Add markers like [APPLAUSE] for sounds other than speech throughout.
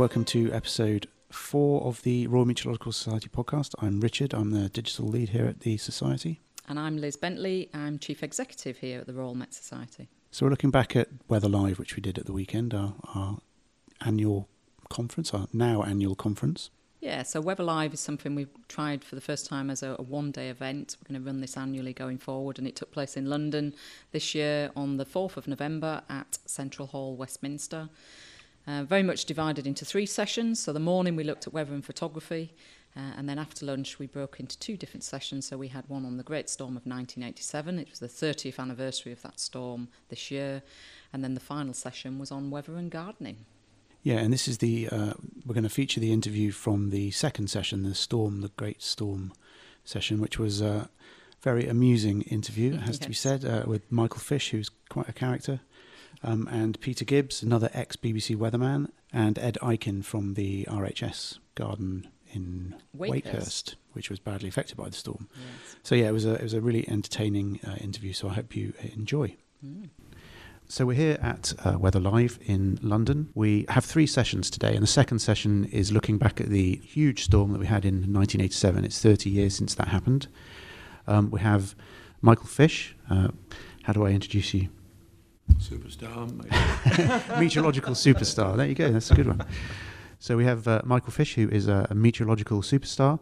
welcome to episode four of the Royal Meteorological Society podcast. I'm Richard, I'm the digital lead here at the Society. And I'm Liz Bentley, I'm Chief Executive here at the Royal Met Society. So we're looking back at Weather Live, which we did at the weekend, our, our annual conference, our now annual conference. Yeah, so Weather Live is something we've tried for the first time as a, a one day event. We're going to run this annually going forward, and it took place in London this year on the 4th of November at Central Hall, Westminster. Uh, very much divided into three sessions. So the morning we looked at weather and photography, uh, and then after lunch we broke into two different sessions. So we had one on the Great Storm of 1987. It was the 30th anniversary of that storm this year, and then the final session was on weather and gardening. Yeah, and this is the uh, we're going to feature the interview from the second session, the storm, the Great Storm session, which was a very amusing interview, it has yes. to be said, uh, with Michael Fish, who's quite a character, um, and Peter Gibbs, another ex BBC weatherman, and Ed Ikin from the RHS garden in Wakehurst, Wakehurst which was badly affected by the storm. Yes. So yeah, it was a it was a really entertaining uh, interview. So I hope you enjoy. Mm. So we're here at uh, Weather Live in London. We have three sessions today, and the second session is looking back at the huge storm that we had in 1987. It's 30 years since that happened. Um, we have Michael Fish. Uh, how do I introduce you? Superstar. [LAUGHS] meteorological superstar. There you go. That's a good one. So we have uh, Michael Fish, who is a, a meteorological superstar.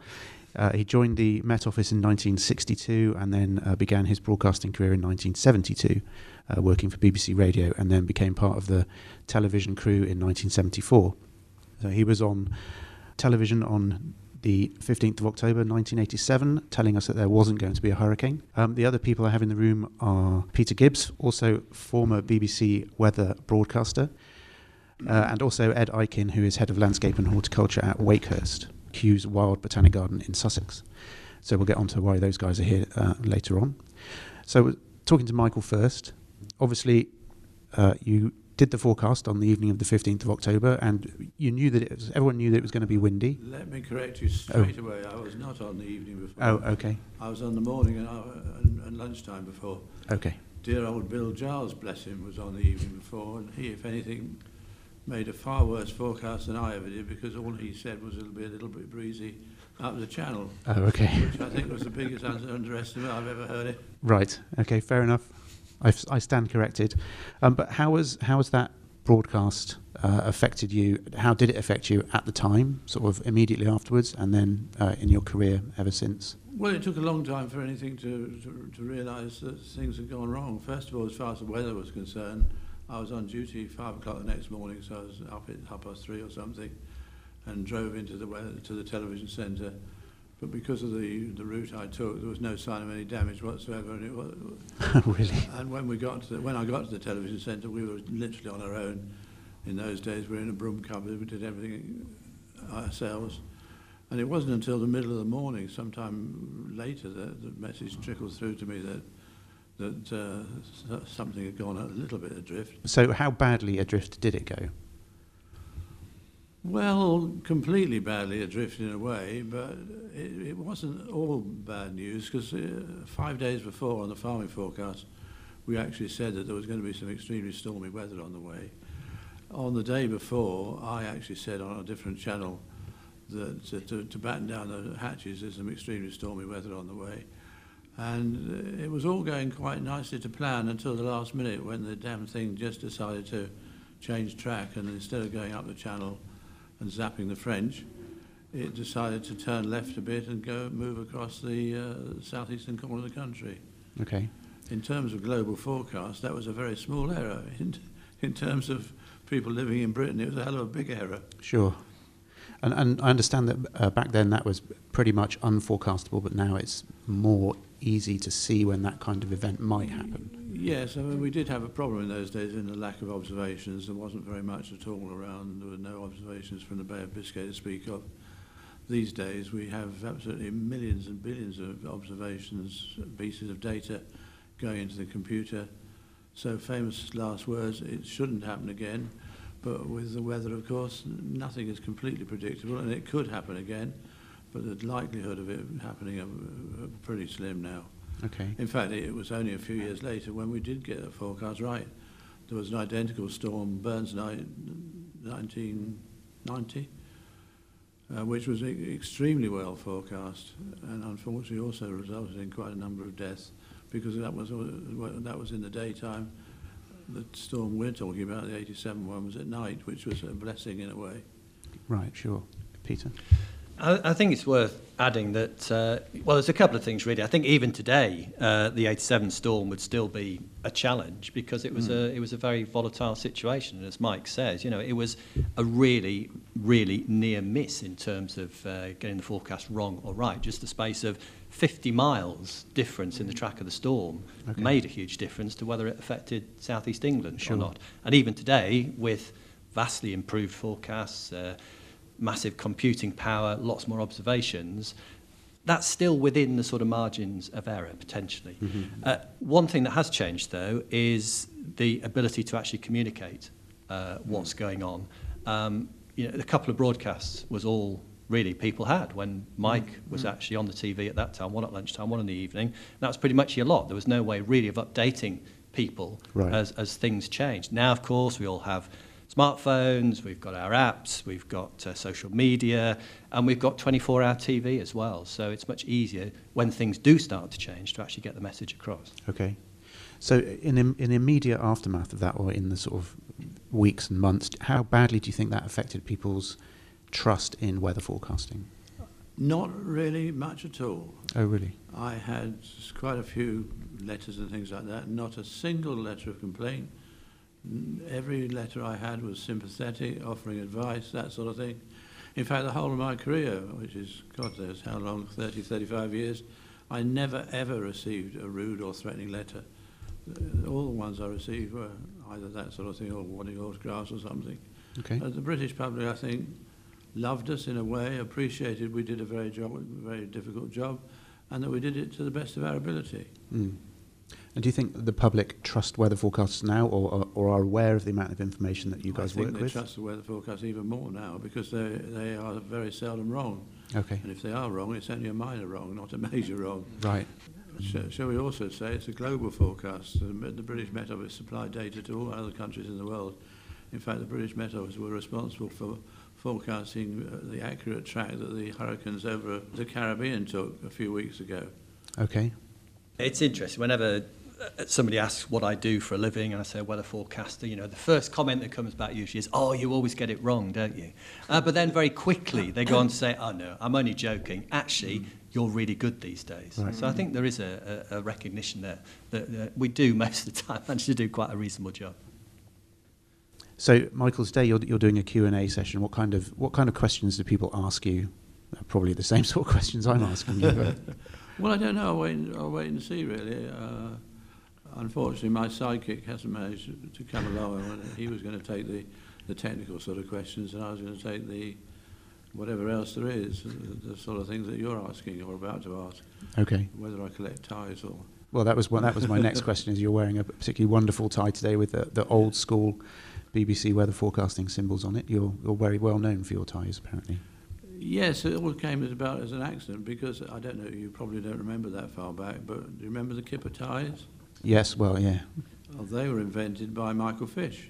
Uh, he joined the Met Office in 1962 and then uh, began his broadcasting career in 1972 uh, working for BBC Radio, and then became part of the television crew in 1974. So he was on television on the 15th of October 1987, telling us that there wasn't going to be a hurricane. Um, the other people I have in the room are Peter Gibbs, also former BBC weather broadcaster, uh, and also Ed Ikin, who is head of landscape and horticulture at Wakehurst, Kew's Wild Botanic Garden in Sussex. So we'll get on to why those guys are here uh, later on. So, talking to Michael first, obviously, uh, you did the forecast on the evening of the 15th of October, and you knew that it was, everyone knew that it was going to be windy. Let me correct you straight oh. away. I was not on the evening before. Oh, okay. I was on the morning and, uh, and, and lunchtime before. Okay. Dear old Bill Giles, bless him, was on the evening before, and he, if anything, made a far worse forecast than I ever did because all he said was it'll be a little bit breezy up the channel. Oh, okay. Which I think was the biggest underestimate I've ever heard it. Right. Okay. Fair enough. I, I stand corrected. Um, but how was how was that broadcast uh, affected you? How did it affect you at the time, sort of immediately afterwards, and then uh, in your career ever since? Well, it took a long time for anything to, to, to realise that things had gone wrong. First of all, as far as the weather was concerned, I was on duty five o'clock the next morning, so I was up at half past three or something, and drove into the weather, to the television centre but because of the, the route I took, there was no sign of any damage whatsoever. And it was, [LAUGHS] really? And when we got to the, when I got to the television centre, we were literally on our own. In those days, we were in a broom cupboard. We did everything ourselves. And it wasn't until the middle of the morning, sometime later, that the message trickled through to me that that uh, something had gone a little bit adrift. So, how badly adrift did it go? Well, completely badly adrift in a way, but it, it wasn't all bad news because uh, five days before on the farming forecast, we actually said that there was going to be some extremely stormy weather on the way. On the day before, I actually said on a different channel that uh, to, to batten down the hatches, there's some extremely stormy weather on the way. And uh, it was all going quite nicely to plan until the last minute when the damn thing just decided to change track and instead of going up the channel, and zapping the French, it decided to turn left a bit and go move across the uh, southeastern corner of the country. Okay. In terms of global forecast, that was a very small error. In, in terms of people living in Britain, it was a hell of a big error. Sure. And, and I understand that uh, back then that was pretty much unforecastable, but now it's more easy to see when that kind of event might happen. Yes, I mean, we did have a problem in those days in the lack of observations. There wasn't very much at all around. There were no observations from the Bay of Biscay to speak of. These days, we have absolutely millions and billions of observations, pieces of data going into the computer. So, famous last words, it shouldn't happen again. But with the weather, of course, nothing is completely predictable, and it could happen again. But the likelihood of it happening are pretty slim now. Okay. In fact, it was only a few years later when we did get the forecast right. There was an identical storm, Burns night, 19, 90, uh, which was e- extremely well forecast, and unfortunately also resulted in quite a number of deaths because that was all- that was in the daytime. The storm we're talking about, the 87 one, was at night, which was a blessing in a way. Right, sure. Peter? I, I think it's worth adding that, uh, well, there's a couple of things really. I think even today, uh, the 87 storm would still be a challenge because it was, a, it was a very volatile situation. And as Mike says, you know, it was a really, really near miss in terms of uh, getting the forecast wrong or right. Just the space of 50 miles difference in the track of the storm Okay. made a huge difference to whether it affected southeast England Sure. or not. And even today, with vastly improved forecasts, uh, massive computing power, lots more observations, that's still within the sort of margins of error potentially. Uh, one thing that has changed though is the ability to actually communicate uh, what's going on. Um, you know, a couple of broadcasts was all really people had when Mike was actually on the TV at that time, one at lunchtime, one in the evening. That was pretty much your lot. There was no way really of updating people Right. as, as things changed. Now, of course, we all have smartphones, we've got our apps, we've got uh, social media, and we've got 24 hour TV as well. So it's much easier when things do start to change to actually get the message across. Okay. So, in, in the immediate aftermath of that, or in the sort of weeks and months, how badly do you think that affected people's trust in weather forecasting? Not really much at all. Oh, really? I had quite a few letters and things like that. Not a single letter of complaint. Every letter I had was sympathetic, offering advice, that sort of thing. In fact, the whole of my career, which is, God knows how long, 30, 35 years, I never ever received a rude or threatening letter. Uh, All the ones I received were either that sort of thing or wanting autographs or something. Okay. Uh, the British public, I think, loved us in a way, appreciated we did a very job, very difficult job, and that we did it to the best of our ability. Mm. And do you think the public trust weather forecasts now, or, or, are aware of the amount of information that you guys I think work they with? trust the weather forecast even more now because they they are very seldom wrong, Okay. and if they are wrong, it's only a minor wrong, not a [LAUGHS] major wrong. Right. Sh- shall we also say it's a global forecast? The, the British Met Office supply data to all other countries in the world. In fact, the British Met Office were responsible for forecasting uh, the accurate track that the hurricanes over the Caribbean took a few weeks ago. Okay. It's interesting. Whenever uh, somebody asks what I do for a living, and I say weather forecaster, you know, the first comment that comes back usually is, "Oh, you always get it wrong, don't you?" Uh, but then very quickly they go on to say, "Oh no, I'm only joking. Actually, you're really good these days." Right. So I think there is a, a, a recognition there that uh, we do most of the [LAUGHS] time manage to do quite a reasonable job. So, Michael, today you're, you're doing a Q&A session. What kind of what kind of questions do people ask you? Probably the same [LAUGHS] sort of questions I'm asking you. [LAUGHS] Well, I don't know. I'll wait, and- I'll wait and see, really. Uh, unfortunately, my sidekick hasn't managed to come along. He was going to take the, the technical sort of questions, and I was going to take the whatever else there is, the, the sort of things that you're asking or about to ask, okay. whether I collect ties or... Well, that was one, that was my next [LAUGHS] question. Is you're wearing a particularly wonderful tie today with the, the old school BBC weather forecasting symbols on it. You're you're very well known for your ties, apparently. Yes, it all came as about as an accident because I don't know, you probably don't remember that far back, but do you remember the Kipper ties? Yes. Well, yeah. Well, they were invented by Michael Fish,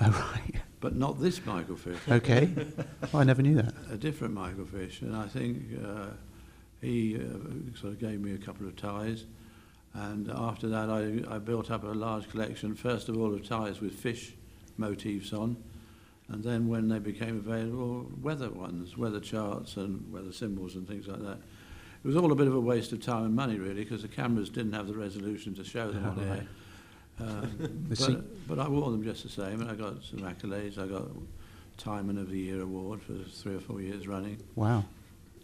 Oh right. but not this Michael Fish. Okay. [LAUGHS] Well, I never knew that. a different Michael Fish, and I think uh, he uh, sort of gave me a couple of ties. And after that, I, I built up a large collection, first of all, of ties with fish motifs on, and then when they became available, weather ones, weather charts and weather symbols and things like that. It was all a bit of a waste of time and money, really, because the cameras didn't have the resolution to show them on air. Um, the se- but, but I wore them just the same, and I got some accolades. I got Timon of the Year award for three or four years running. Wow.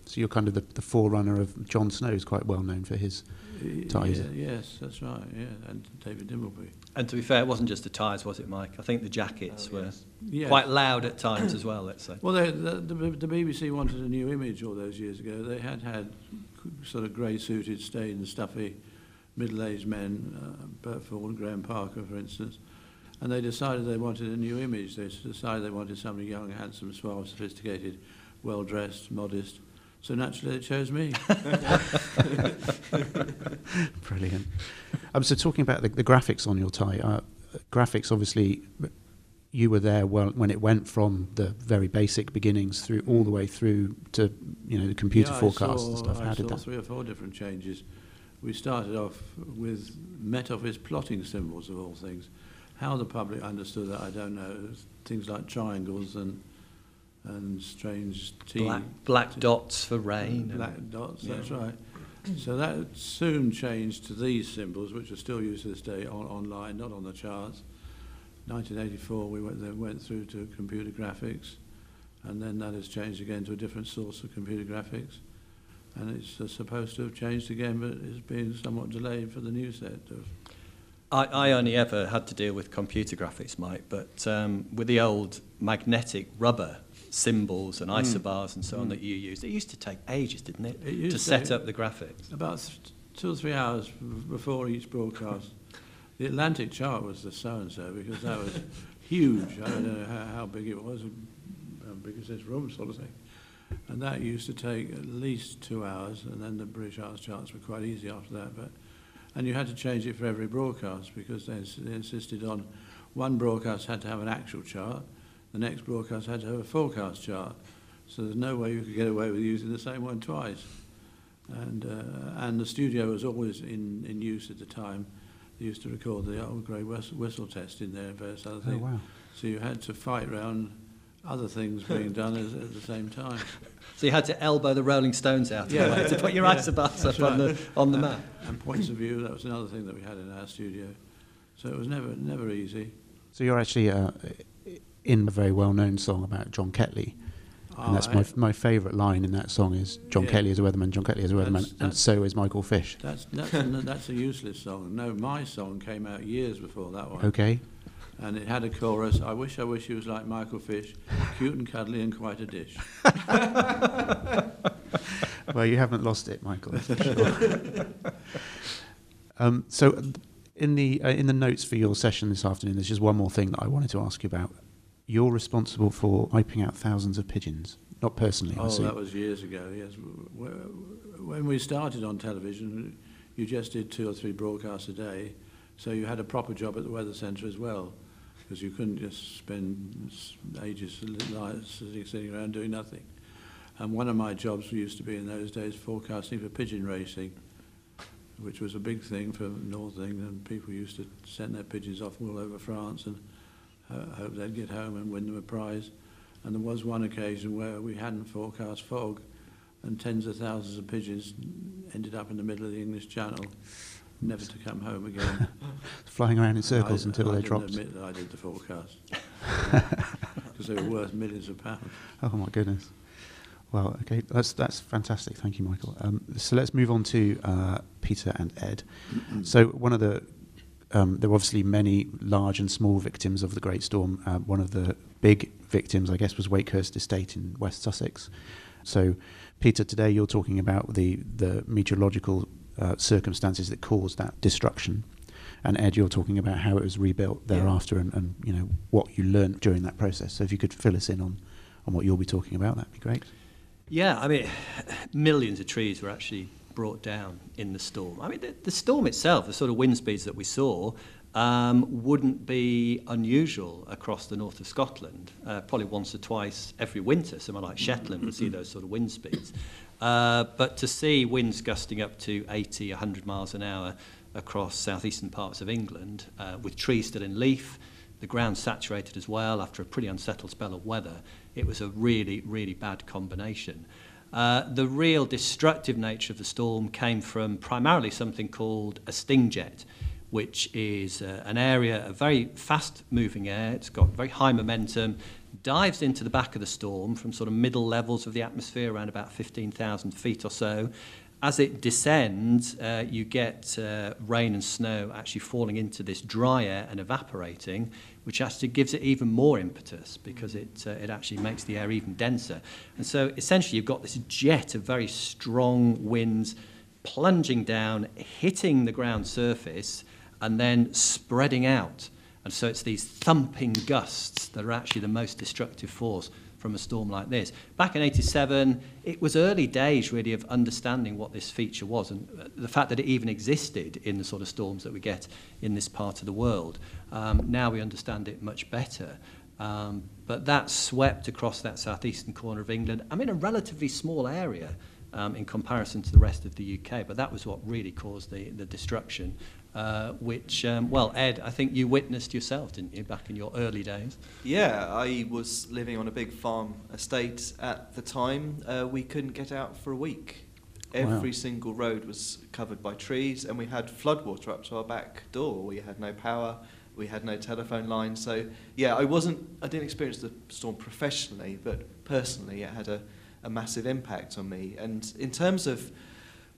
So you're kind of the, the forerunner of Jon Snow, who's quite well known for his. Ties. Yeah, yes, that's right. Yeah, and David Dimbleby. And to be fair, it wasn't just the ties, was it, Mike? I think the jackets were Yeah. quite loud at times as well. Let's say. Well, they, the, the, the BBC wanted a new image all those years ago. They had had sort of grey-suited, stained, stuffy, middle-aged men, uh, Bert Foord, Graham Parker, for instance, and they decided they wanted a new image. They decided they wanted somebody young, handsome, suave, sophisticated, well-dressed, modest. So naturally, they chose me. [LAUGHS] Brilliant. Um, so talking about the, the graphics on your tie, uh, graphics obviously you were there well, when it went from the very basic beginnings through all the way through to you know the computer yeah, forecasts saw, and stuff. How I did saw that? three or four different changes. We started off with Met Office plotting symbols of all things. How the public understood that, I don't know. Things like triangles and and strange T Black, black dots for rain. and- black dots. yeah. That's right. So that soon changed to these symbols, which are still used to this day on, online, not on the charts. 1984, we went, then went through to computer graphics, and then that has changed again to a different source of computer graphics. And it's uh, supposed to have changed again, but it's been somewhat delayed for the new set of I, I only ever had to deal with computer graphics, Mike, but um, with the old magnetic rubber symbols and hmm. isobars and so on hmm. that you used, it used to take ages, didn't it, It to to. set up the graphics? About two or three hours before each broadcast. The Atlantic chart was the so-and-so because that was [LAUGHS] huge. I don't know how, how big it was, uh, how big is this room sort of thing. And that used to take at least two hours, and then the British Arts charts were quite easy after that. But And you had to change it for every broadcast because they, ins- they insisted on one broadcast had to have an actual chart, the next broadcast had to have a forecast chart. So there's no way you could get away with using the same one twice. And, uh, and the studio was always in, in use at the time. They used to record the old grey whistle, whistle test in there and various other things. Oh things. wow! So you had to fight round other things being done as, at the same time. [LAUGHS] So you had to elbow the Rolling Stones out Yeah. way to put your Yeah, isobars that's up on the, on the And- map. And points of view, that was another thing that we had in our studio. So it was never, never easy. So you're actually uh, in a very well-known song about John Ketley, and that's I- my my favourite line in that song is John Yeah. Ketley is a weatherman, John Ketley is a weatherman, That's- and that's- so is Michael Fish. That's, that's, a, that's a useless song. No, my song came out years before that one. Okay. And it had a chorus, I wish, I wish he was like Michael Fish, cute and cuddly and quite a dish. [LAUGHS] well, you haven't lost it, Michael. Sure. [LAUGHS] um, so, in the uh, in the notes for your session this afternoon, there's just one more thing that I wanted to ask you about. You're responsible for wiping out thousands of pigeons, not personally. I Oh, that was years ago, yes. When we started on television, you just did two or three broadcasts a day, so you had a proper job at the Weather Centre as well, because you couldn't just spend ages sitting around doing nothing. And one of my jobs used to be in those days forecasting for pigeon racing, which was a big thing for North England. People used to send their pigeons off all over France and hope they'd get home and win them a prize. And there was one occasion where we hadn't forecast fog, and tens of thousands of pigeons ended up in the middle of the English Channel, never to come home again. [LAUGHS] Flying around in circles I, until I they dropped. admit that I did the forecast [LAUGHS] because they were worth millions of pounds. Oh my goodness. Well, okay, that's that's fantastic. Thank you, Michael. Um, so let's move on to uh, Peter and Ed. [CLEARS THROAT] so one of the um, there were obviously many large and small victims of the Great Storm. Uh, one of the big victims, I guess, was Wakehurst Estate in West Sussex. So, Peter, today you're talking about the the meteorological uh, circumstances that caused that destruction, and Ed, you're talking about how it was rebuilt Yeah. thereafter, and, and you know what you learned during that process. So, if you could fill us in on on what you'll be talking about, that'd be great. Yeah, I mean, millions of trees were actually brought down in the storm. I mean, the, the storm itself, the sort of wind speeds that we saw, um, wouldn't be unusual across the north of Scotland. Uh, probably once or twice every winter, somewhere like Shetland would see those sort of wind speeds. Uh, but to see winds gusting up to 80, 100 miles an hour across southeastern parts of England, uh, with trees still in leaf, the ground saturated as well after a pretty unsettled spell of weather, it was a really, really bad combination. Uh, the real destructive nature of the storm came from primarily something called a sting jet, which is uh, an area of very fast moving air. It's got very high momentum, dives into the back of the storm from sort of middle levels of the atmosphere, around about 15,000 feet or so. As it descends, uh, you get uh, rain and snow actually falling into this dry air and evaporating, which actually gives it even more impetus because it, uh, it actually makes the air even denser. And so essentially, you've got this jet of very strong winds plunging down, hitting the ground surface, and then spreading out. And so it's these thumping gusts that are actually the most destructive force from a storm like this. Back in 87, it was early days really of understanding what this feature was and uh, the fact that it even existed in the sort of storms that we get in this part of the world. Um, now we understand it much better. Um, but that swept across that southeastern corner of England. I mean, a relatively small area um, in comparison to the rest of the UK, but that was what really caused the, the destruction. Uh, which, um, well, Ed, I think you witnessed yourself, didn't you, back in your early days? Yeah, I was living on a big farm estate at the time. Uh, we couldn't get out for a week. Every Wow. single road was covered by trees, and we had floodwater up to our back door. We had no power, we had no telephone line. So, yeah, I wasn't, I didn't experience the storm professionally, but personally, it had a, a massive impact on me. And in terms of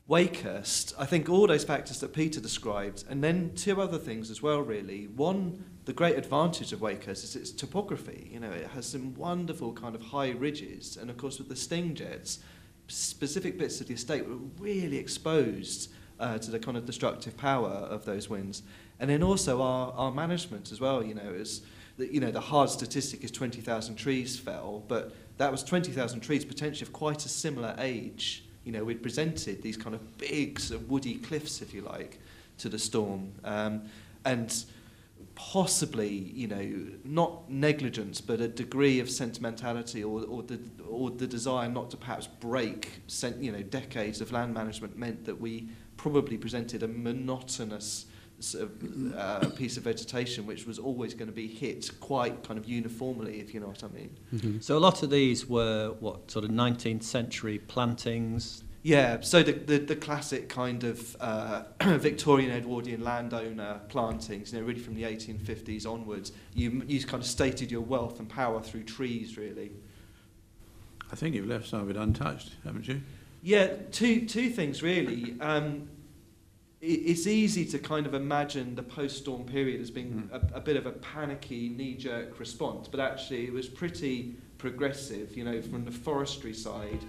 Wakehurst, I think all those factors that Peter described, and then two other things as well, really. One, the great advantage of Wakehurst is its topography. You know, it has some wonderful kind of high ridges, and of course, with the sting jets, specific bits of the estate were really exposed uh, to the kind of destructive power of those winds. And then also our, our management as well, you know, is that, you know, the hard statistic is 20,000 trees fell, but that was 20,000 trees potentially of quite a similar age. You know, we'd presented these kind of big sort of woody cliffs, if you like, to the storm. Um, and possibly, you know, not negligence, but a degree of sentimentality or, or, the, or the desire not to perhaps break, you know, decades of land management meant that we probably presented a monotonous uh, piece of vegetation which was always going to be hit quite kind of uniformly, if you know what I mean. Mm-hmm. So a lot of these were, what, sort of 19th century plantings? Yeah, so the, the, the classic kind of uh, [CLEARS THROAT] Victorian Edwardian landowner plantings, you know, really from the 1850s onwards, you, you kind of stated your wealth and power through trees, really. I think you've left some of it untouched, haven't you? Yeah, two, two things really. Um, it, it's easy to kind of imagine the post-storm period as being a, a bit of a panicky, knee-jerk response, but actually it was pretty progressive. You know, from the forestry side,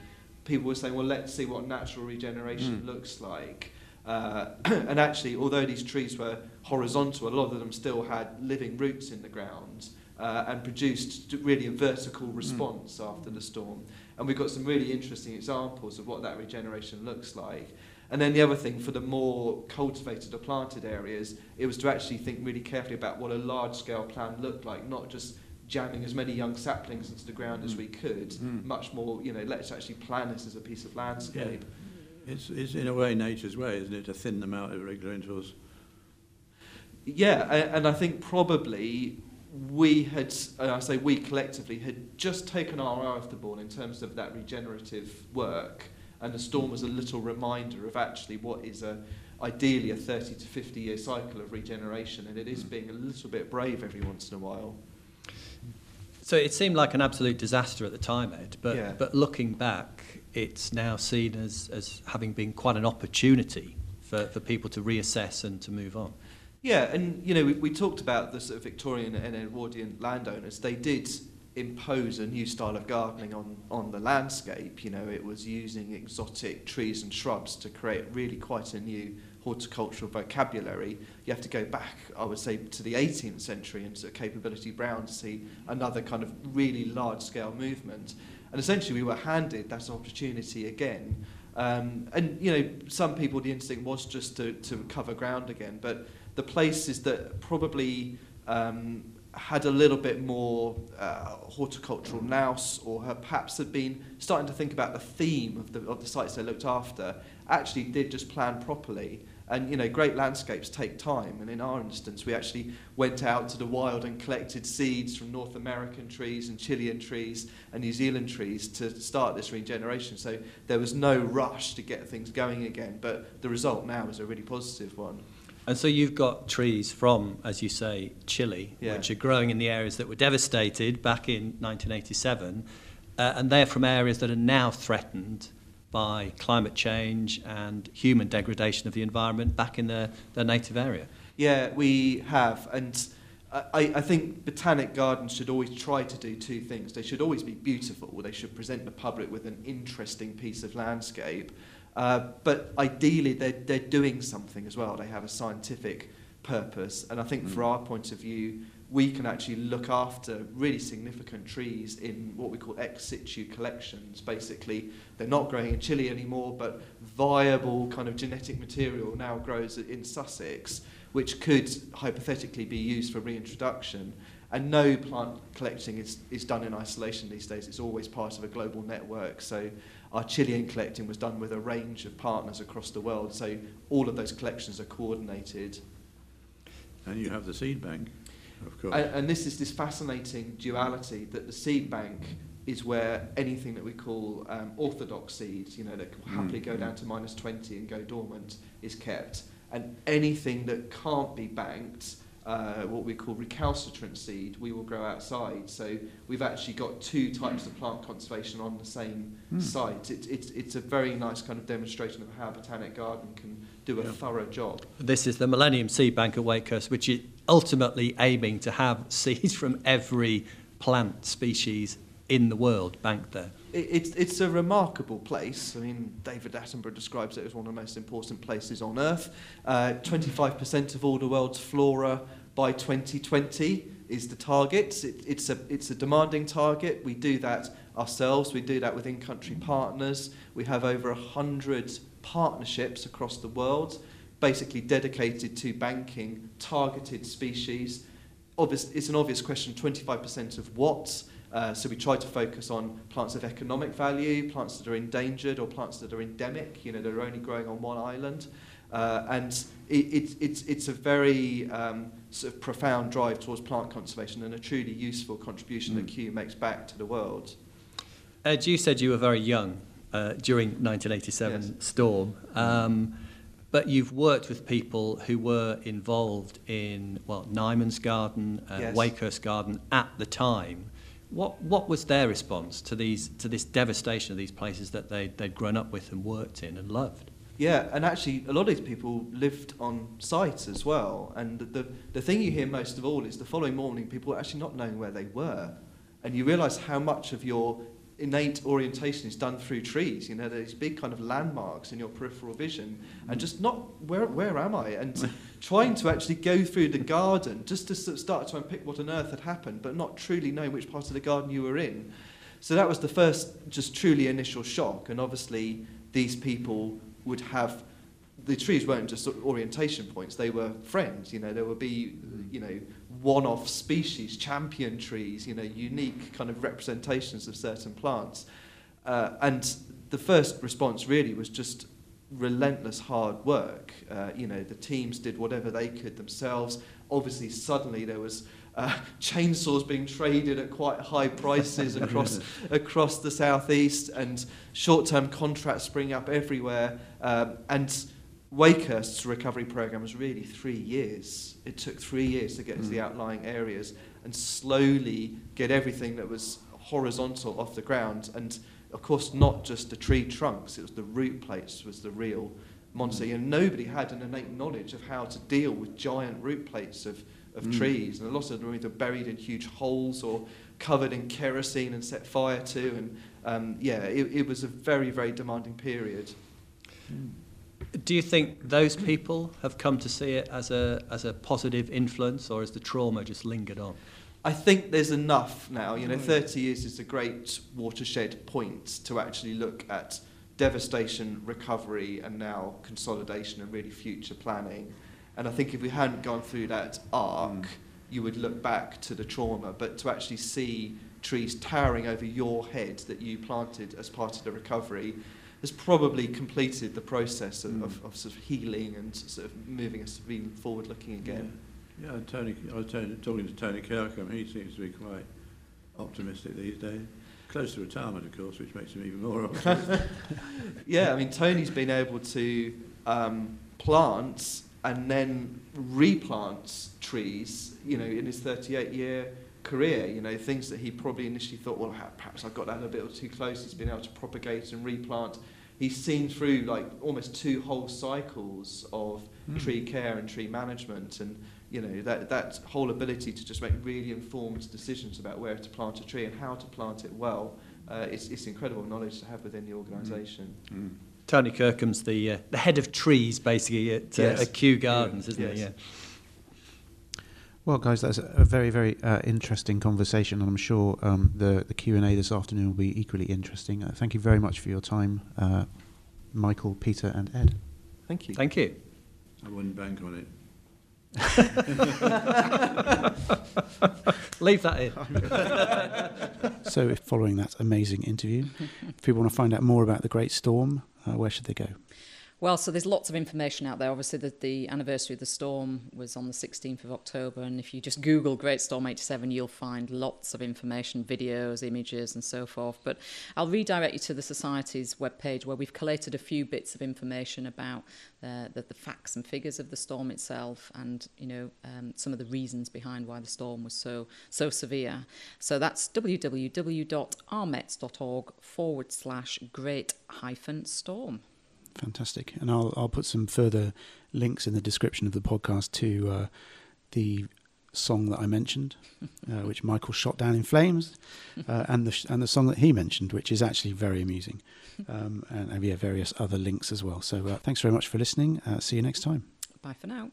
people were saying, well, let's see what natural regeneration Mm. looks like. Uh, [CLEARS THROAT] and actually, although these trees were horizontal, a lot of them still had living roots in the ground uh, and produced really a vertical response after the storm. And we've got some really interesting examples of what that regeneration looks like. And then the other thing, for the more cultivated or planted areas, it was to actually think really carefully about what a large-scale plan looked like, not just jamming as many young saplings into the ground as Mm. we could, Mm. much more, you know, let's actually plan this as a piece of landscape. It's, it's in a way nature's way, isn't it, to thin them out at regular intervals? Yeah, and I think probably we had, and I say we collectively, had just taken our eye off the ball in terms of that regenerative work, and the storm was a little reminder of actually what is a ideally a 30 to 50 year cycle of regeneration, and it is mm. being a little bit brave every once in a while. So it seemed like an absolute disaster at the time, Ed, but, Yeah. but looking back, it's now seen as, as having been quite an opportunity for, for people to reassess and to move on. Yeah, and you know, we, we talked about the sort of Victorian and Edwardian landowners. They did impose a new style of gardening on, on the landscape. You know, it was using exotic trees and shrubs to create really quite a new horticultural vocabulary. You have to go back, I would say, to the 18th century and of Capability Brown to see another kind of really large-scale movement. And essentially, we were handed that opportunity again. Um, and you know, some people the instinct was just to, to cover ground again, but the places that probably um, had a little bit more uh, horticultural nous, or perhaps had been starting to think about the theme of the of the sites they looked after, actually did just plan properly. And you know, great landscapes take time. And in our instance, we actually went out to the wild and collected seeds from North American trees and Chilean trees and New Zealand trees to start this regeneration. So there was no rush to get things going again. But the result now is a really positive one. And so you've got trees from, as you say, Chile, Yeah. which are growing in the areas that were devastated back in 1987, uh, and they're from areas that are now threatened by climate change and human degradation of the environment back in their, their native area. Yeah, we have. And I, I think botanic gardens should always try to do two things. They should always be beautiful. They should present the public with an interesting piece of landscape. Uh, but ideally, they're, they're doing something as well. They have a scientific purpose. And I think from our point of view, we can actually look after really significant trees in what we call ex situ collections. Basically, they're not growing in Chile anymore, but viable kind of genetic material now grows in Sussex, which could hypothetically be used for reintroduction. And no plant collecting is, is done in isolation these days. It's always part of a global network. So our Chilean collecting was done with a range of partners across the world. So all of those collections are coordinated. And you have the seed bank, of course. And, and this is this fascinating duality that the seed bank is where anything that we call um, orthodox seeds, you know, that can happily go down to minus 20 and go dormant, is kept. And anything that can't be banked, uh, what we call recalcitrant seed, we will grow outside. So we've actually got two types of plant conservation on the same Mm. site. It, it's, it's a very nice kind of demonstration of how a botanic garden can do a Yeah. thorough job. This is the Millennium Seed Bank at Wakehurst, which is ultimately aiming to have [LAUGHS] seeds from every plant species in the world banked there. It, it's, it's a remarkable place. I mean, David Attenborough describes it as one of the most important places on Earth. Uh, 25% of all the world's flora by 2020 is the target. It, it's, a, it's a demanding target. We do that ourselves. We do that with in-country partners. We have over 100 partnerships across the world, basically dedicated to banking targeted species. Obvious, it's an obvious question, 25% of what? Uh, so we try to focus on plants of economic value, plants that are endangered or plants that are endemic, you know, that are only growing on one island. Uh, and it, it, it's, it's a very um, sort of profound drive towards plant conservation and a truly useful contribution that Mm. Kew makes back to the world. Ed, you said you were very young uh, during 1987 Yes. storm, um, but you've worked with people who were involved in well Nymans Garden, uh, Yes. Wakehurst Garden at the time. What what was their response to these to this devastation of these places that they they'd grown up with and worked in and loved? Yeah, and actually, a lot of these people lived on site as well. And the, the thing you hear most of all is the following morning, people are actually not knowing where they were. And you realise how much of your innate orientation is done through trees. You know, these big kind of landmarks in your peripheral vision, and just not where where am I? And [LAUGHS] trying to actually go through the garden just to sort of start to unpick what on earth had happened, but not truly knowing which part of the garden you were in. So that was the first, just truly initial shock. And obviously, these people would have the trees weren't just sort of orientation points; they were friends. You know, there would be, you know, one-off species, champion trees. You know, unique kind of representations of certain plants. Uh, and the first response really was just relentless hard work. Uh, you know, the teams did whatever they could themselves. Obviously, suddenly there was uh, chainsaws being traded at quite high prices across [LAUGHS] across the southeast, and short-term contracts spring up everywhere. Um, and Wakehurst's recovery program was really three years. It took three years to get to the outlying areas and slowly get everything that was horizontal off the ground. And of course, not just the tree trunks; it was the root plates was the real monster. And nobody had an innate knowledge of how to deal with giant root plates of of Mm. trees, and a lot of them were either buried in huge holes or covered in kerosene and set fire to. And um, yeah, it, it was a very, very demanding period. Do you think those people have come to see it as a as a positive influence, or has the trauma just lingered on? I think there's enough now. You know, 30 years is a great watershed point to actually look at devastation, recovery, and now consolidation and really future planning. And I think if we hadn't gone through that arc, Mm. you would look back to the trauma. But to actually see trees towering over your head that you planted as part of the recovery has probably completed the process of, Mm. of, of sort of healing and sort of moving us being forward looking again. Yeah, and Tony, I was talking to Tony Kirkham. He seems to be quite optimistic these days. Close to retirement, of course, which makes him even more optimistic. [LAUGHS] Yeah, I mean, Tony's been able to um, plant and then replants trees, you know, in his 38 year career. You know, things that he probably initially thought, well, perhaps I got that a bit too close. He's been able to propagate and replant. He's seen through like almost two whole cycles of Mm. tree care and tree management and you know that that whole ability to just make really informed decisions about where to plant a tree and how to plant it well uh, it's, it's incredible knowledge to have within the organisation. Mm. Tony Kirkham's the uh, the head of trees basically at, uh, Yes. at Kew Gardens, isn't Yes. he? Yeah. Well, guys, that's a very, very uh, interesting conversation, and I'm sure um, the the Q and A this afternoon will be equally interesting. Uh, thank you very much for your time, uh, Michael, Peter, and Ed. Thank you. Thank you. I wouldn't bank on it. [LAUGHS] Leave that in. [LAUGHS] So, if following that amazing interview, if people want to find out more about the Great Storm, uh, where should they go? Well, so there's lots of information out there. Obviously, the, the anniversary of the storm was on the 16th of October, and if you just Google Great Storm 87, you'll find lots of information, videos, images, and so forth. But I'll redirect you to the Society's webpage where we've collated a few bits of information about uh, the, the facts and figures of the storm itself, and you know um, some of the reasons behind why the storm was so so severe. So that's www.rmets.org forward slash great hyphen storm. Fantastic. And I'll, I'll put some further links in the description of the podcast to uh, the song that I mentioned, [LAUGHS] uh, which Michael shot down in flames, uh, and the sh- and the song that he mentioned, which is actually very amusing, um, and, and yeah, various other links as well. So uh, thanks very much for listening. Uh, see you next time. Bye for now.